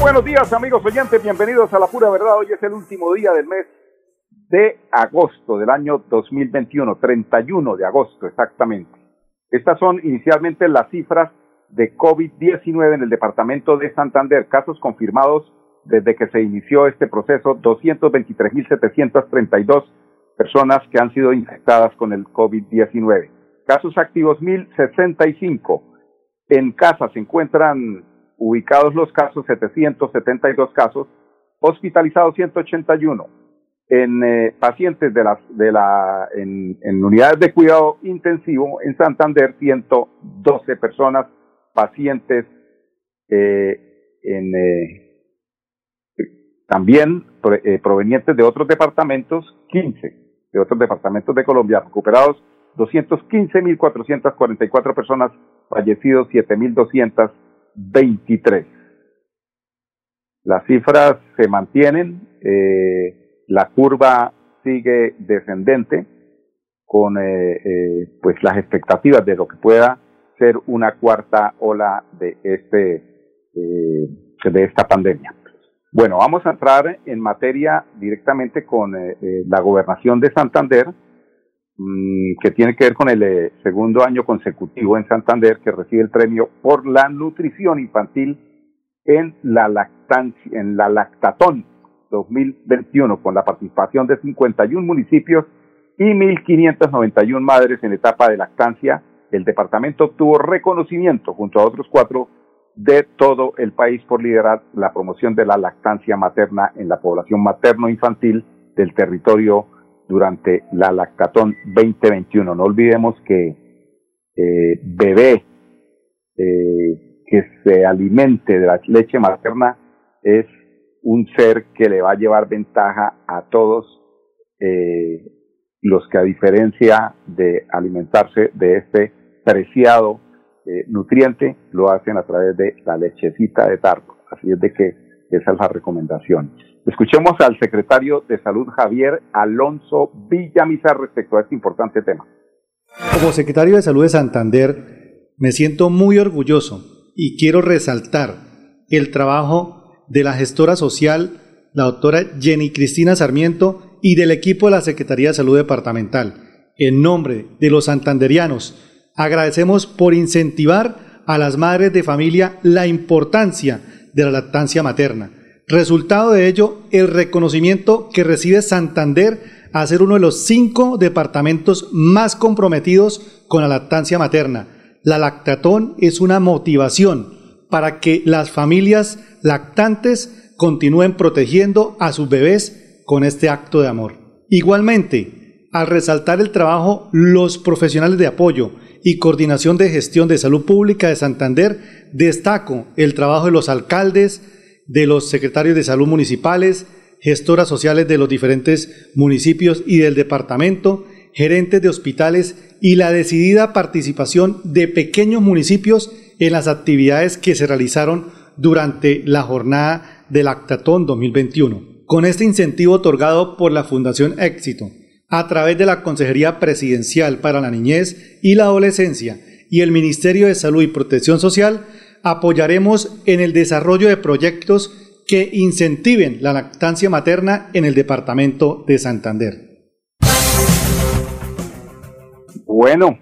Buenos días amigos oyentes, bienvenidos a La Pura Verdad. Hoy es el último día del mes de agosto del año 2021, 31 de agosto exactamente. Estas son inicialmente las cifras de COVID-19 en el departamento de Santander, casos confirmados desde que se inició este proceso, 223.732 personas que han sido infectadas con el COVID-19. Casos activos 1.065. En casa se encuentran ubicados los casos, 772 casos, hospitalizados 181, en eh, pacientes de las de la en, unidades de cuidado intensivo en Santander 112 personas pacientes eh, en eh, también eh, provenientes de otros departamentos 15 de otros departamentos de Colombia recuperados 215.444 personas fallecidos 7.200 23. Las cifras se mantienen, eh, la curva sigue descendente con eh, eh, pues las expectativas de lo que pueda ser una cuarta ola de este de esta pandemia. Bueno, vamos a entrar en materia directamente con la gobernación de Santander, Mm, que tiene que ver con el eh, segundo año consecutivo en Santander que recibe el premio por la nutrición infantil en la lactancia, en la lactatón 2021 con la participación de 51 municipios y 1.591 madres en etapa de lactancia. El departamento obtuvo reconocimiento junto a otros cuatro de todo el país por liderar la promoción de la lactancia materna en la población materno-infantil del territorio durante la Lactatón 2021. No olvidemos que eh, bebé eh, que se alimente de la leche materna es un ser que le va a llevar ventaja a todos eh, los que a diferencia de alimentarse de este preciado eh, nutriente lo hacen a través de la lechecita de tardo. Así es de que esa es la recomendación. Escuchemos al secretario de Salud Javier Alonso Villamizar respecto a este importante tema. Como secretario de Salud de Santander, me siento muy orgulloso y quiero resaltar el trabajo de la gestora social, la doctora Jenny Cristina Sarmiento y del equipo de la Secretaría de Salud Departamental. En nombre de los santanderianos, agradecemos por incentivar a las madres de familia la importancia de la lactancia materna Resultado de ello, el reconocimiento que recibe Santander a ser uno de los cinco departamentos más comprometidos con la lactancia materna. La lactatón es una motivación para que las familias lactantes continúen protegiendo a sus bebés con este acto de amor. Igualmente, al resaltar el trabajo, los profesionales de apoyo y coordinación de gestión de salud pública de Santander, destaco el trabajo de los alcaldes, de los secretarios de salud municipales, gestoras sociales de los diferentes municipios y del departamento, gerentes de hospitales y la decidida participación de pequeños municipios en las actividades que se realizaron durante la jornada del Actatón 2021. Con este incentivo otorgado por la Fundación Éxito, a través de la Consejería Presidencial para la Niñez y la Adolescencia y el Ministerio de Salud y Protección Social, apoyaremos en el desarrollo de proyectos que incentiven la lactancia materna en el departamento de Santander. Bueno,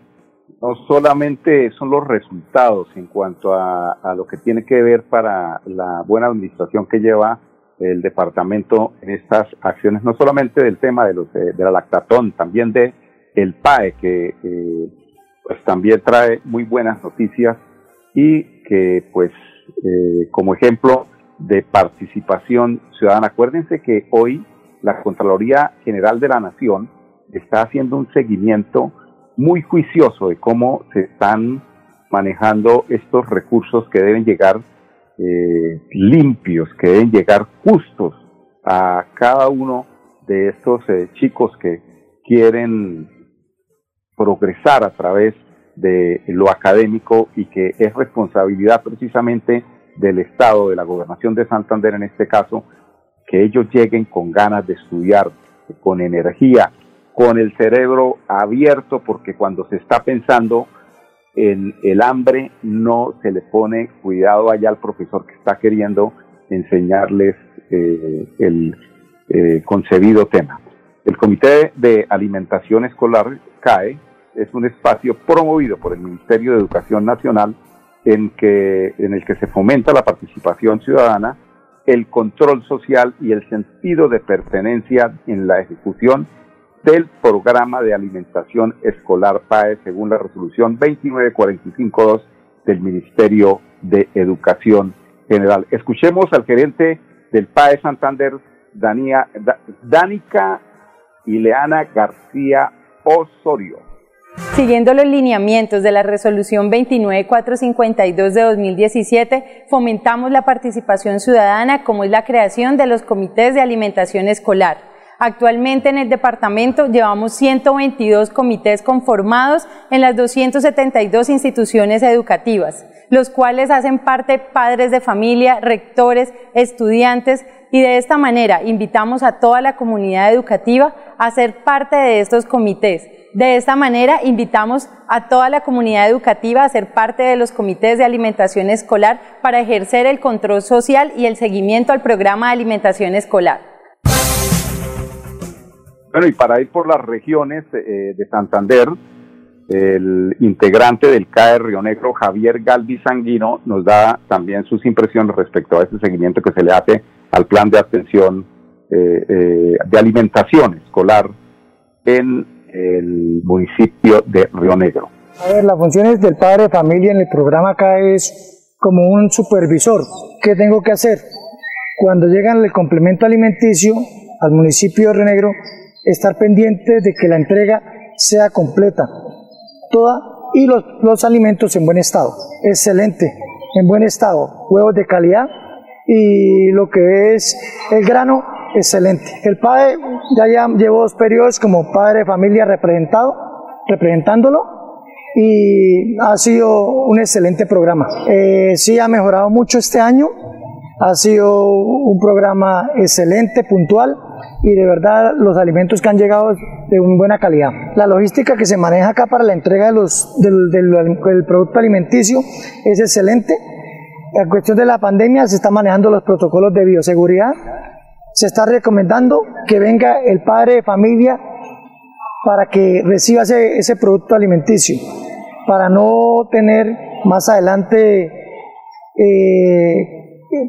no solamente son los resultados en cuanto a, lo que tiene que ver para la buena administración que lleva el departamento en estas acciones, no solamente del tema de, los, de, la lactatón, también de el PAE, que eh, pues también trae muy buenas noticias y que pues eh, como ejemplo de participación ciudadana. Acuérdense que hoy la Contraloría General de la Nación está haciendo un seguimiento muy juicioso de cómo se están manejando estos recursos que deben llegar eh, limpios, que deben llegar justos a cada uno de estos eh, chicos que quieren progresar a través de lo académico y que es responsabilidad precisamente del Estado, de la Gobernación de Santander en este caso, que ellos lleguen con ganas de estudiar, con energía, con el cerebro abierto, porque cuando se está pensando en el hambre no se le pone cuidado allá al profesor que está queriendo enseñarles eh, el eh, concebido tema. El Comité de Alimentación Escolar, CAE, es un espacio promovido por el Ministerio de Educación Nacional en, en el que se fomenta la participación ciudadana, el control social y el sentido de pertenencia en la ejecución del programa de alimentación escolar PAE según la resolución 29452 del Ministerio de Educación General. Escuchemos al gerente del PAE Santander, Dania, Danica Ileana García Osorio. Siguiendo los lineamientos de la resolución 29452 de 2017, fomentamos la participación ciudadana como es la creación de los comités de alimentación escolar. Actualmente en el departamento llevamos 122 comités conformados en las 272 instituciones educativas, los cuales hacen parte padres de familia, rectores, estudiantes, y de esta manera invitamos a toda la comunidad educativa a ser parte de estos comités de esta manera, invitamos a toda la comunidad educativa a ser parte de los comités de alimentación escolar para ejercer el control social y el seguimiento al programa de alimentación escolar. Bueno, y para ir por las regiones eh, de Santander, el integrante del CAE Río Negro, Javier Galvi Sanguino, nos da también sus impresiones respecto a ese seguimiento que se le hace al plan de atención eh, eh, de alimentación escolar en el municipio de Río Negro. A ver, las funciones del padre de familia en el programa acá es como un supervisor. ¿Qué tengo que hacer? Cuando llegan el complemento alimenticio al municipio de Río Negro, estar pendiente de que la entrega sea completa, toda y los, los alimentos en buen estado. Excelente, en buen estado, huevos de calidad y lo que es el grano excelente. El padre ya, ya llevó dos periodos como padre de familia representado, representándolo y ha sido un excelente programa. Eh, sí ha mejorado mucho este año, ha sido un programa excelente, puntual y de verdad los alimentos que han llegado de una buena calidad. La logística que se maneja acá para la entrega de los, del, del producto alimenticio es excelente. En cuestión de la pandemia se están manejando los protocolos de bioseguridad se está recomendando que venga el padre de familia para que reciba ese, producto alimenticio, para no tener más adelante eh,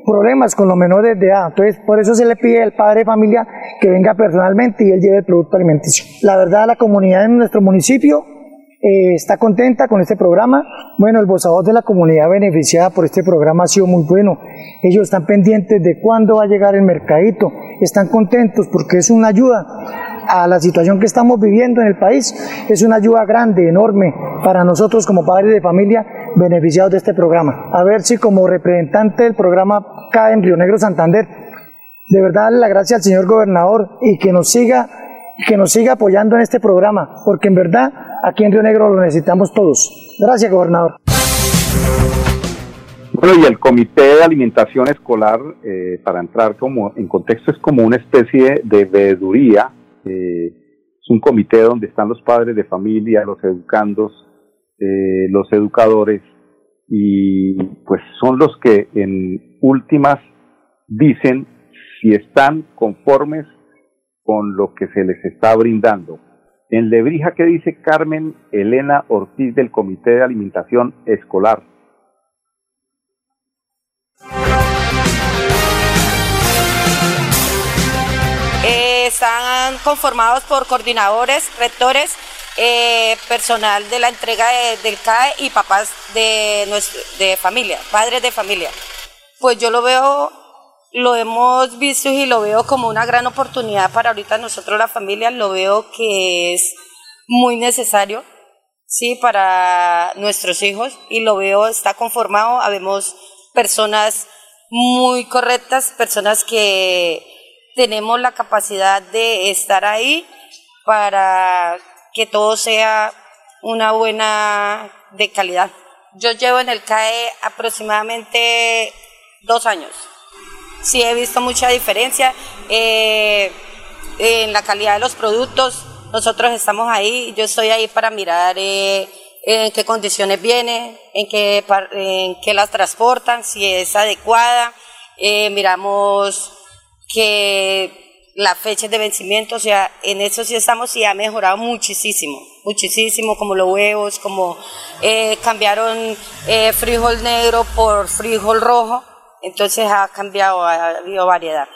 problemas con los menores de edad. Entonces, por eso se le pide al padre de familia que venga personalmente y él lleve el producto alimenticio. La verdad, la comunidad en nuestro municipio eh, está contenta con este programa. Bueno, el voz de la comunidad beneficiada por este programa ha sido muy bueno. Ellos están pendientes de cuándo va a llegar el mercadito. Están contentos porque es una ayuda a la situación que estamos viviendo en el país. Es una ayuda grande, enorme para nosotros como padres de familia beneficiados de este programa. A ver si como representante del programa acá en Río Negro Santander, de verdad darle la gracia al señor gobernador y que nos siga que nos siga apoyando en este programa, porque en verdad aquí en Río Negro lo necesitamos todos. Gracias, gobernador. Bueno, y el Comité de Alimentación Escolar, eh, para entrar como en contexto, es como una especie de veeduría. Eh, es un comité donde están los padres de familia, los educandos, eh, los educadores, y pues son los que en últimas dicen si están conformes con lo que se les está brindando. En Lebrija, ¿qué dice Carmen Elena Ortiz del Comité de Alimentación Escolar? Eh, están conformados por coordinadores, rectores, eh, personal de la entrega del CAE y papás de, de familia, padres de familia. Pues yo lo veo lo hemos visto y lo veo como una gran oportunidad para ahorita nosotros la familia, lo veo que es muy necesario, sí, para nuestros hijos y lo veo está conformado, habemos personas muy correctas, personas que tenemos la capacidad de estar ahí para que todo sea una buena de calidad. Yo llevo en el CAE aproximadamente dos años. Sí he visto mucha diferencia eh, en la calidad de los productos. Nosotros estamos ahí, yo estoy ahí para mirar eh, en qué condiciones viene, en qué, en qué las transportan, si es adecuada. Eh, miramos que la fecha de vencimiento, o sea, en eso sí estamos y ha mejorado muchísimo, muchísimo, como los huevos, como eh, cambiaron eh, frijol negro por frijol rojo, entonces ha cambiado, ha habido variedad.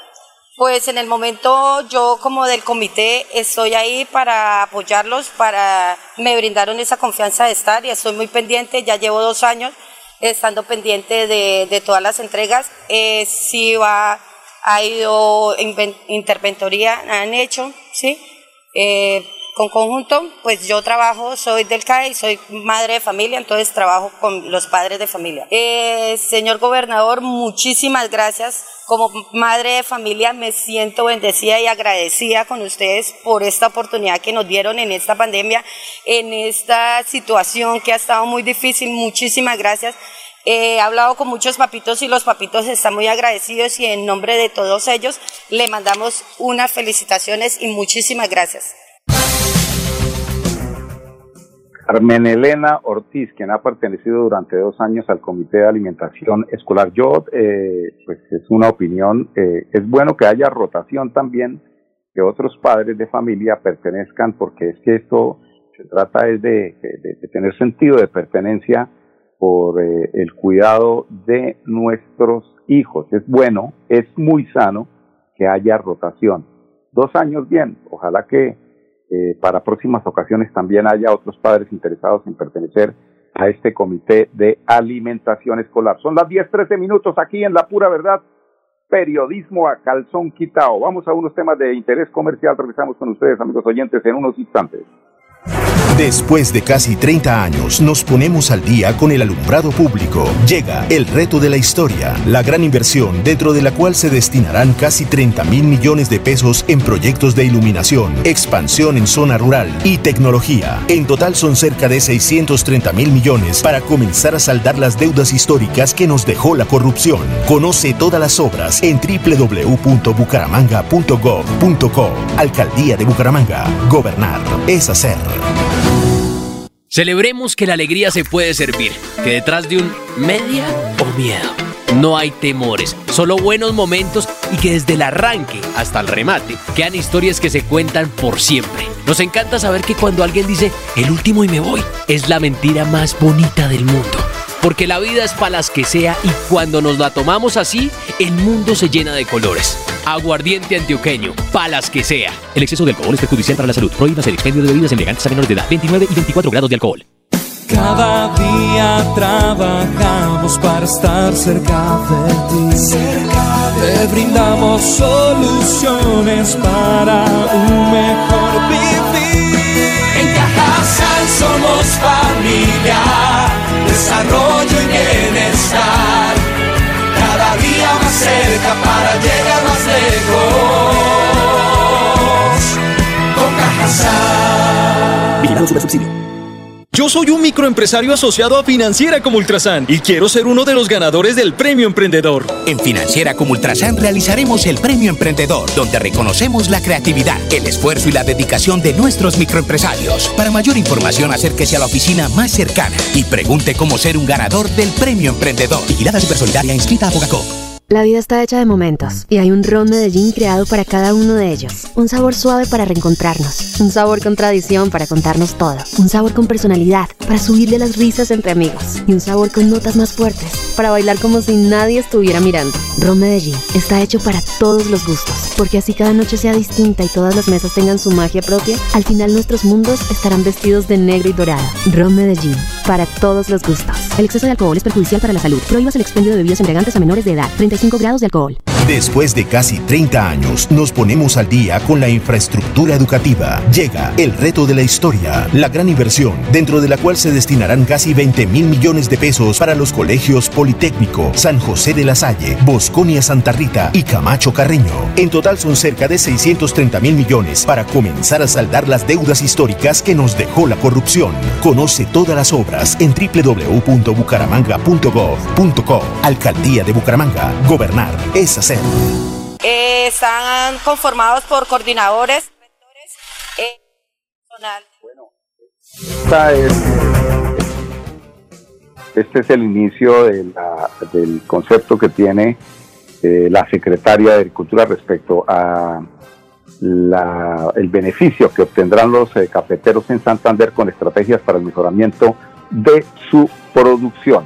Pues en el momento yo como del comité estoy ahí para apoyarlos, para me brindaron esa confianza de estar y estoy muy pendiente, ya llevo dos años estando pendiente de, de todas las entregas, eh, sí va ha ido interventoría, han hecho, ¿sí? Eh, con conjunto, pues yo trabajo, soy del CAE soy madre de familia, entonces trabajo con los padres de familia. Eh, señor gobernador, muchísimas gracias. Como madre de familia me siento bendecida y agradecida con ustedes por esta oportunidad que nos dieron en esta pandemia, en esta situación que ha estado muy difícil. Muchísimas gracias. He hablado con muchos papitos y los papitos están muy agradecidos y en nombre de todos ellos le mandamos unas felicitaciones y muchísimas gracias. Carmen Elena Ortiz, quien ha pertenecido durante dos años al Comité de Alimentación Escolar. Yo, eh, pues es una opinión, eh, es bueno que haya rotación también, que otros padres de familia pertenezcan, porque es que esto se trata es de, de tener sentido de pertenencia por eh, el cuidado de nuestros hijos. Es bueno, es muy sano que haya rotación. Dos años bien, ojalá que eh, para próximas ocasiones también haya otros padres interesados en pertenecer a este comité de alimentación escolar. Son las 10-13 minutos aquí en La Pura Verdad, periodismo a calzón quitado. Vamos a unos temas de interés comercial. Regresamos con ustedes, amigos oyentes, en unos instantes. Después de casi 30 años, nos ponemos al día con el alumbrado público. Llega el reto de la historia, la gran inversión dentro de la cual se destinarán casi 30 mil millones de pesos en proyectos de iluminación, expansión en zona rural y tecnología. En total son cerca de 630 mil millones para comenzar a saldar las deudas históricas que nos dejó la corrupción. Conoce todas las obras en www.bucaramanga.gov.co. Alcaldía de Bucaramanga. Gobernar es hacer. Celebremos que la alegría se puede servir, que detrás de un media o miedo no hay temores, solo buenos momentos y que desde el arranque hasta el remate quedan historias que se cuentan por siempre. Nos encanta saber que cuando alguien dice el último y me voy, es la mentira más bonita del mundo porque la vida es para las que sea y cuando nos la tomamos así, el mundo se llena de colores. Aguardiente antioqueño, palas que sea. El exceso de alcohol es perjudicial para la salud. Prohíbas el expendio de bebidas elegantes a menores de edad. 29 y 24 grados de alcohol. Cada día trabajamos para estar cerca de ti. Cerca Te brindamos soluciones para un mejor vivir. En Cajasal somos familia desarrollo cerca para llegar más lejos. Con Cajasal. Vigilado Super Subsidio. Yo soy un microempresario asociado a Financiera como Ultrasan y quiero ser uno de los ganadores del Premio Emprendedor. En Financiera como Ultrasan realizaremos el Premio Emprendedor, donde reconocemos la creatividad, el esfuerzo y la dedicación de nuestros microempresarios. Para mayor información, acérquese a la oficina más cercana y pregunte cómo ser un ganador del Premio Emprendedor. Vigilada Supersolidaria inscrita a Bogacop. La vida está hecha de momentos y hay un ron Medellín creado para cada uno de ellos. Un sabor suave para reencontrarnos, un sabor con tradición para contarnos todo, un sabor con personalidad para subirle las risas entre amigos. Y un sabor con notas más fuertes para bailar como si nadie estuviera mirando. Ron Medellín está hecho para todos los gustos, porque así cada noche sea distinta y todas las mesas tengan su magia propia, al final nuestros mundos estarán vestidos de negro y dorado. Ron Medellín, para todos los gustos. El exceso de alcohol es perjudicial para la salud. Prohíbas el expendio de bebidas embriagantes a menores de edad. 35 grados de alcohol. Después de casi 30 años, nos ponemos al día con la infraestructura educativa. Llega el reto de la historia, la gran inversión, dentro de la cual se destinarán casi 20 mil millones de pesos para los colegios Politécnico, San José de la Salle, Bosconia Santa Rita y Camacho Carreño. En total son cerca de 630 mil millones para comenzar a saldar las deudas históricas que nos dejó la corrupción. Conoce todas las obras en www.bucaramanga.gov.co. Alcaldía de Bucaramanga. Gobernar es hacer. Eh, están conformados por coordinadores, rectores, eh, personal. Esta es, este es el inicio de la- del concepto que tiene eh, la secretaria de Agricultura respecto a la- el beneficio que obtendrán los eh, cafeteros en Santander con estrategias para el mejoramiento de su producción.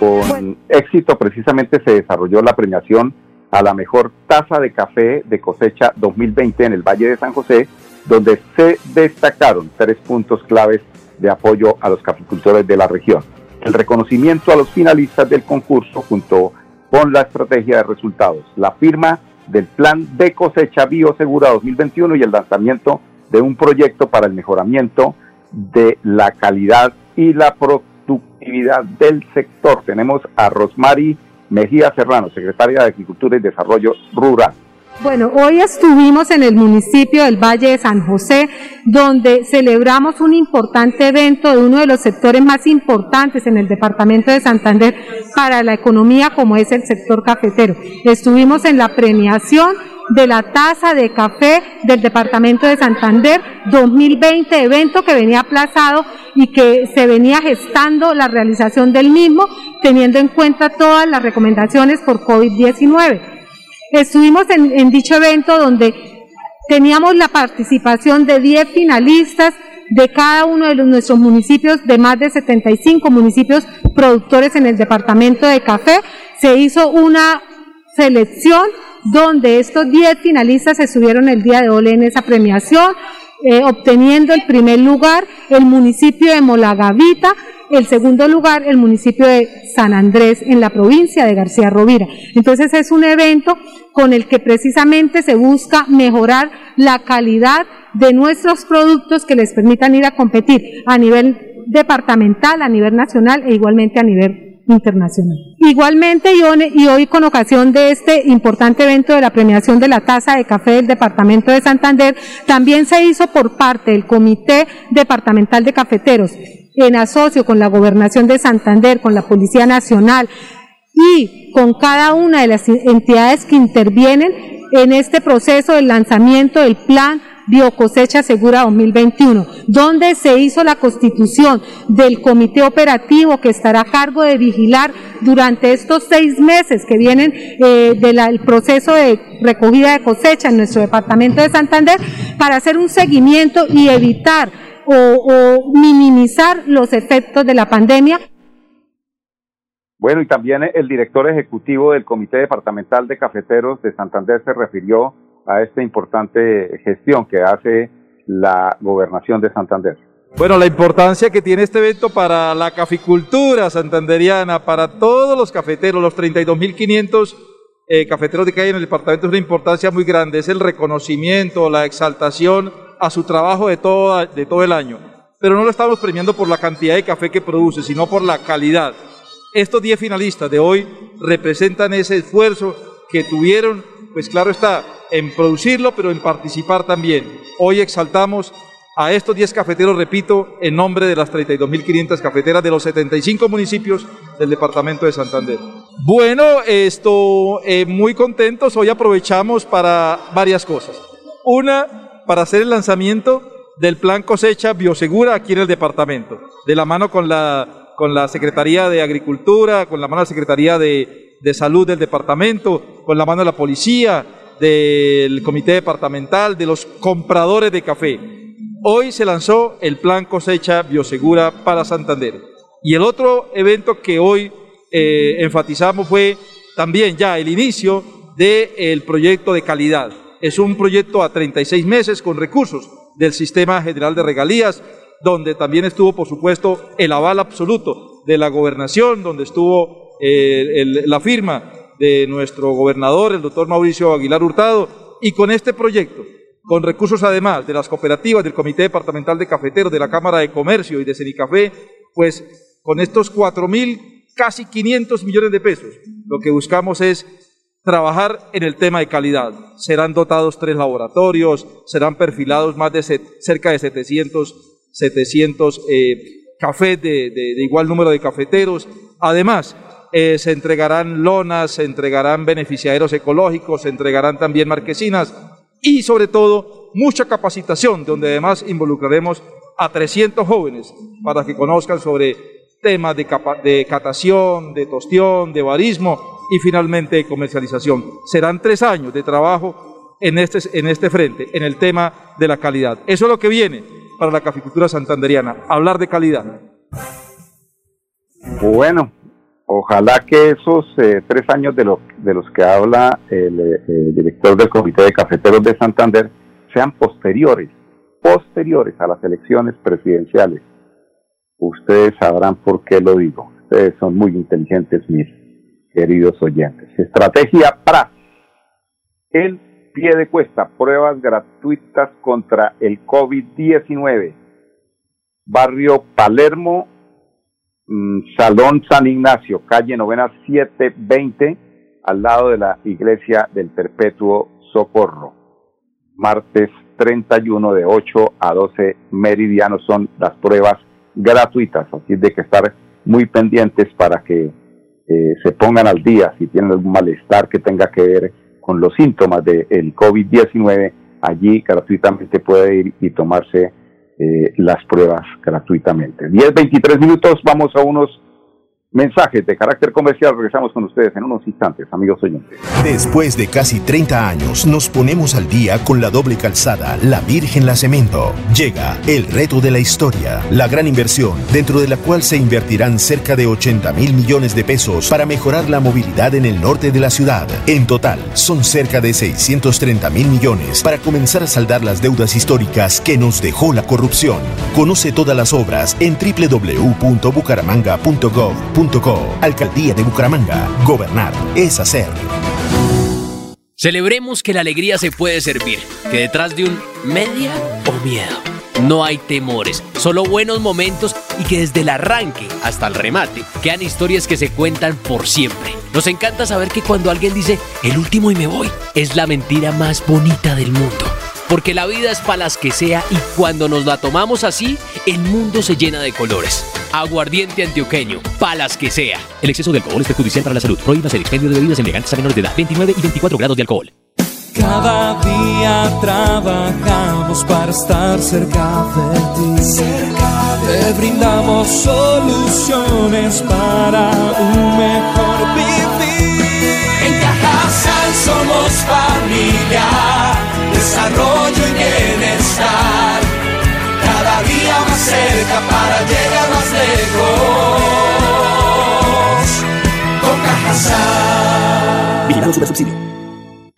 Con éxito precisamente se desarrolló la premiación a la mejor taza de café de cosecha 2020 en el Valle de San José, donde se destacaron tres puntos claves de apoyo a los caficultores de la región. El reconocimiento a los finalistas del concurso junto con la estrategia de resultados, la firma del Plan de Cosecha Biosegura 2021 y el lanzamiento de un proyecto para el mejoramiento de la calidad y la productividad del sector. Tenemos a Rosmary Mejía Serrano, secretaria de Agricultura y Desarrollo Rural. Bueno, hoy estuvimos en el municipio del Valle de San José, donde celebramos un importante evento de uno de los sectores más importantes en el departamento de Santander para la economía, como es el sector cafetero. Estuvimos en la premiación de la taza de café del departamento de Santander 2020, evento que venía aplazado y que se venía gestando la realización del mismo, teniendo en cuenta todas las recomendaciones por COVID-19. Estuvimos en, dicho evento donde teníamos la participación de 10 finalistas de cada uno de nuestros municipios, de más de 75 municipios productores en el departamento de café. Se hizo una selección donde estos 10 finalistas estuvieron el día de hoy en esa premiación, eh, obteniendo el primer lugar el municipio de Molagavita, el segundo lugar el municipio de San Andrés en la provincia de García Rovira. Entonces es un evento con el que precisamente se busca mejorar la calidad de nuestros productos que les permitan ir a competir a nivel departamental, a nivel nacional e igualmente a nivel internacional. Igualmente, y hoy, con ocasión de este importante evento de la premiación de la taza de café del Departamento de Santander, también se hizo por parte del Comité Departamental de Cafeteros, en asocio con la Gobernación de Santander, con la Policía Nacional y con cada una de las entidades que intervienen en este proceso del lanzamiento del plan Biocosecha Segura 2021, donde se hizo la constitución del comité operativo que estará a cargo de vigilar durante estos seis meses que vienen eh, del proceso de recogida de cosecha en nuestro departamento de Santander para hacer un seguimiento y evitar o, o minimizar los efectos de la pandemia. Bueno, y también el director ejecutivo del Comité Departamental de Cafeteros de Santander se refirió a esta importante gestión que hace la gobernación de Santander. Bueno, la importancia que tiene este evento para la caficultura santanderiana, para todos los cafeteros, los 32.500 eh, cafeteros que hay en el departamento, es una importancia muy grande, es el reconocimiento, la exaltación a su trabajo de todo, de todo el año. Pero no lo estamos premiando por la cantidad de café que produce, sino por la calidad. Estos 10 finalistas de hoy representan ese esfuerzo que tuvieron, pues claro está, en producirlo, pero en participar también. Hoy exaltamos a estos 10 cafeteros, repito, en nombre de las 32.500 cafeteras de los 75 municipios del departamento de Santander. Bueno, esto, eh, muy contentos, hoy aprovechamos para varias cosas. Una, para hacer el lanzamiento del plan cosecha biosegura aquí en el departamento, de la mano con la, con la Secretaría de Agricultura, con la mano de la Secretaría de, de Salud del departamento, con la mano de la Policía, del Comité Departamental, de los compradores de café. Hoy se lanzó el Plan Cosecha Biosegura para Santander. Y el otro evento que hoy eh, enfatizamos fue también ya el inicio del proyecto de calidad. Es un proyecto a 36 meses con recursos del Sistema General de Regalías, donde también estuvo, por supuesto, el aval absoluto de la gobernación, donde estuvo la firma de nuestro gobernador, el doctor Mauricio Aguilar Hurtado, y con este proyecto, con recursos además de las cooperativas, del Comité Departamental de Cafeteros, de la Cámara de Comercio y de Cenicafé, pues con estos cuatro mil, casi 500 millones de pesos, lo que buscamos es trabajar en el tema de calidad. Serán dotados tres laboratorios, serán perfilados más de cerca de 700, 700 eh, cafés de, igual número de cafeteros. Además, eh, se entregarán lonas, se entregarán beneficiarios ecológicos, se entregarán también marquesinas y sobre todo mucha capacitación, donde además involucraremos a 300 jóvenes para que conozcan sobre temas de, de catación, de tostión, de barismo y finalmente comercialización. Serán tres años de trabajo en este, en este frente, en el tema de la calidad. Eso es lo que viene para la caficultura santanderiana, hablar de calidad. Bueno, ojalá que esos eh, tres años de, de los que habla el, eh, el, director del Comité de Cafeteros de Santander sean posteriores, posteriores a las elecciones presidenciales. Ustedes sabrán por qué lo digo. Ustedes son muy inteligentes, mis queridos oyentes. Estrategia para el pie de cuesta, pruebas gratuitas contra el COVID-19. Barrio Palermo, Salón San Ignacio, calle novena 720, al lado de la iglesia del Perpetuo Socorro. Martes 31 de 8 a 12 meridianos son las pruebas gratuitas, así de que estar muy pendientes para que eh, se pongan al día si tienen algún malestar que tenga que ver con los síntomas del COVID-19, allí gratuitamente puede ir y tomarse eh, las pruebas gratuitamente. 10, 23 minutos, vamos a unos Mensajes de carácter comercial. Regresamos con ustedes en unos instantes, amigos oyentes. Después de casi 30 años, nos ponemos al día con la doble calzada La Virgen La Cemento. Llega el reto de la historia, la gran inversión, dentro de la cual se invertirán cerca de 80 mil millones de pesos para mejorar la movilidad en el norte de la ciudad. En total, son cerca de 630 mil millones para comenzar a saldar las deudas históricas que nos dejó la corrupción. Conoce todas las obras en www.bucaramanga.gov Alcaldía de Bucaramanga. Gobernar es hacer. Celebremos que la alegría se puede servir, que detrás de un media o miedo no hay temores, solo buenos momentos y que desde el arranque hasta el remate quedan historias que se cuentan por siempre. Nos encanta saber que cuando alguien dice el último y me voy, es la mentira más bonita del mundo porque la vida es para las que sea y cuando nos la tomamos así, el mundo se llena de colores. Aguardiente antioqueño, palas que sea. El exceso de alcohol es perjudicial para la salud. Prohíbas el expendio de bebidas elegantes a menores de edad, 29 y 24 grados de alcohol. Cada día trabajamos para estar cerca de ti. Cerca de Te brindamos soluciones para un mejor Vigilado.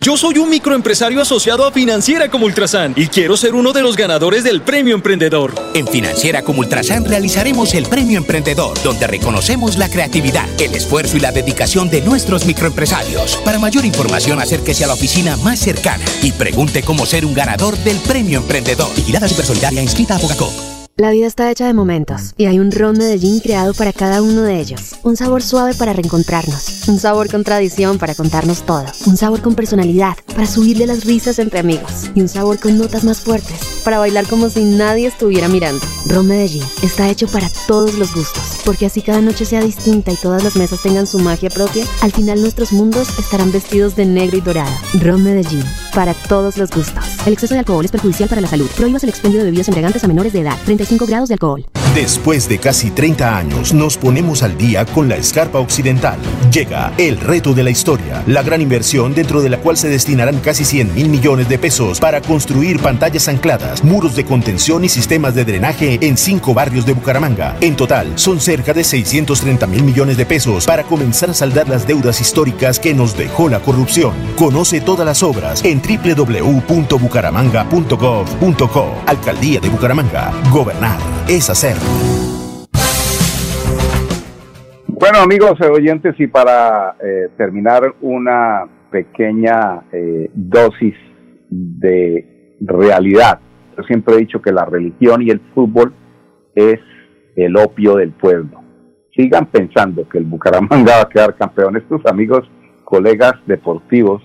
Yo soy un microempresario asociado a Financiera como Ultrasan y quiero ser uno de los ganadores del Premio Emprendedor. En Financiera como Ultrasan realizaremos el Premio Emprendedor, donde reconocemos la creatividad, el esfuerzo y la dedicación de nuestros microempresarios. Para mayor información, acérquese a la oficina más cercana y pregunte cómo ser un ganador del Premio Emprendedor. Vigilada Supersolidaria inscrita a Bogacó. La vida está hecha de momentos y hay un ron Medellín creado para cada uno de ellos. Un sabor suave para reencontrarnos, un sabor con tradición para contarnos todo, un sabor con personalidad para subirle las risas entre amigos. Y un sabor con notas más fuertes para bailar como si nadie estuviera mirando. Ron Medellín está hecho para todos los gustos, porque así cada noche sea distinta y todas las mesas tengan su magia propia, al final nuestros mundos estarán vestidos de negro y dorado. Ron Medellín, para todos los gustos. El exceso de alcohol es perjudicial para la salud. Prohíbas el expendio de bebidas embriagantes a menores de edad. 5 grados de alcohol. Después de casi 30 años, nos ponemos al día con la escarpa occidental. Llega el reto de la historia, la gran inversión dentro de la cual se destinarán casi 100 mil millones de pesos para construir pantallas ancladas, muros de contención y sistemas de drenaje en cinco barrios de Bucaramanga. En total, son cerca de 630 mil millones de pesos para comenzar a saldar las deudas históricas que nos dejó la corrupción. Conoce todas las obras en www.bucaramanga.gov.co. Alcaldía de Bucaramanga. Gobernar es hacer. Bueno, amigos oyentes, y para eh, terminar una pequeña eh, dosis de realidad. Yo siempre he dicho que la religión y el fútbol es el opio del pueblo. Sigan pensando que el Bucaramanga va a quedar campeón. Estos amigos, colegas deportivos,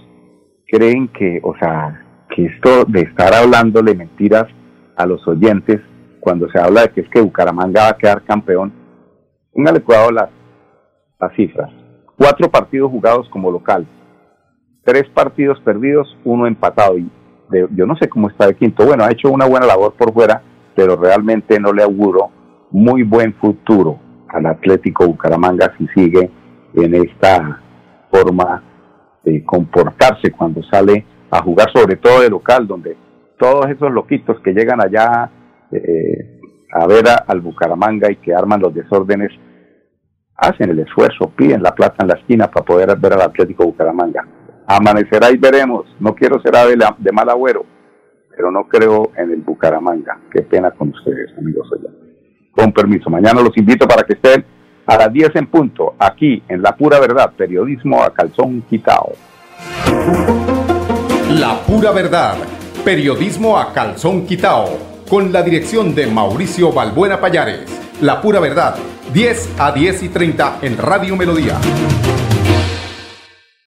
creen que, o sea, que esto de estar hablándole mentiras a los oyentes cuando se habla de que es que Bucaramanga va a quedar campeón, póngale cuidado las, las cifras. Cuatro partidos jugados como local, tres partidos perdidos, uno empatado. Y yo no sé cómo está de quinto. Bueno, ha hecho una buena labor por fuera, pero realmente no le auguro muy buen futuro al Atlético Bucaramanga si sigue en esta forma de comportarse cuando sale a jugar, sobre todo de local, donde todos esos loquitos que llegan allá eh, a ver al Bucaramanga y que arman los desórdenes, hacen el esfuerzo, piden la plata en la esquina para poder ver al Atlético Bucaramanga. Amanecerá y veremos. No quiero ser ave de mal agüero, pero no creo en el Bucaramanga. Qué pena con ustedes, amigos Con permiso, mañana los invito para que estén a las 10 en punto, aquí en La Pura Verdad, periodismo a calzón quitado. La Pura Verdad, periodismo a calzón quitado, con la dirección de Mauricio Balbuena Payares. La Pura Verdad, 10 a 10 y 30 en Radio Melodía.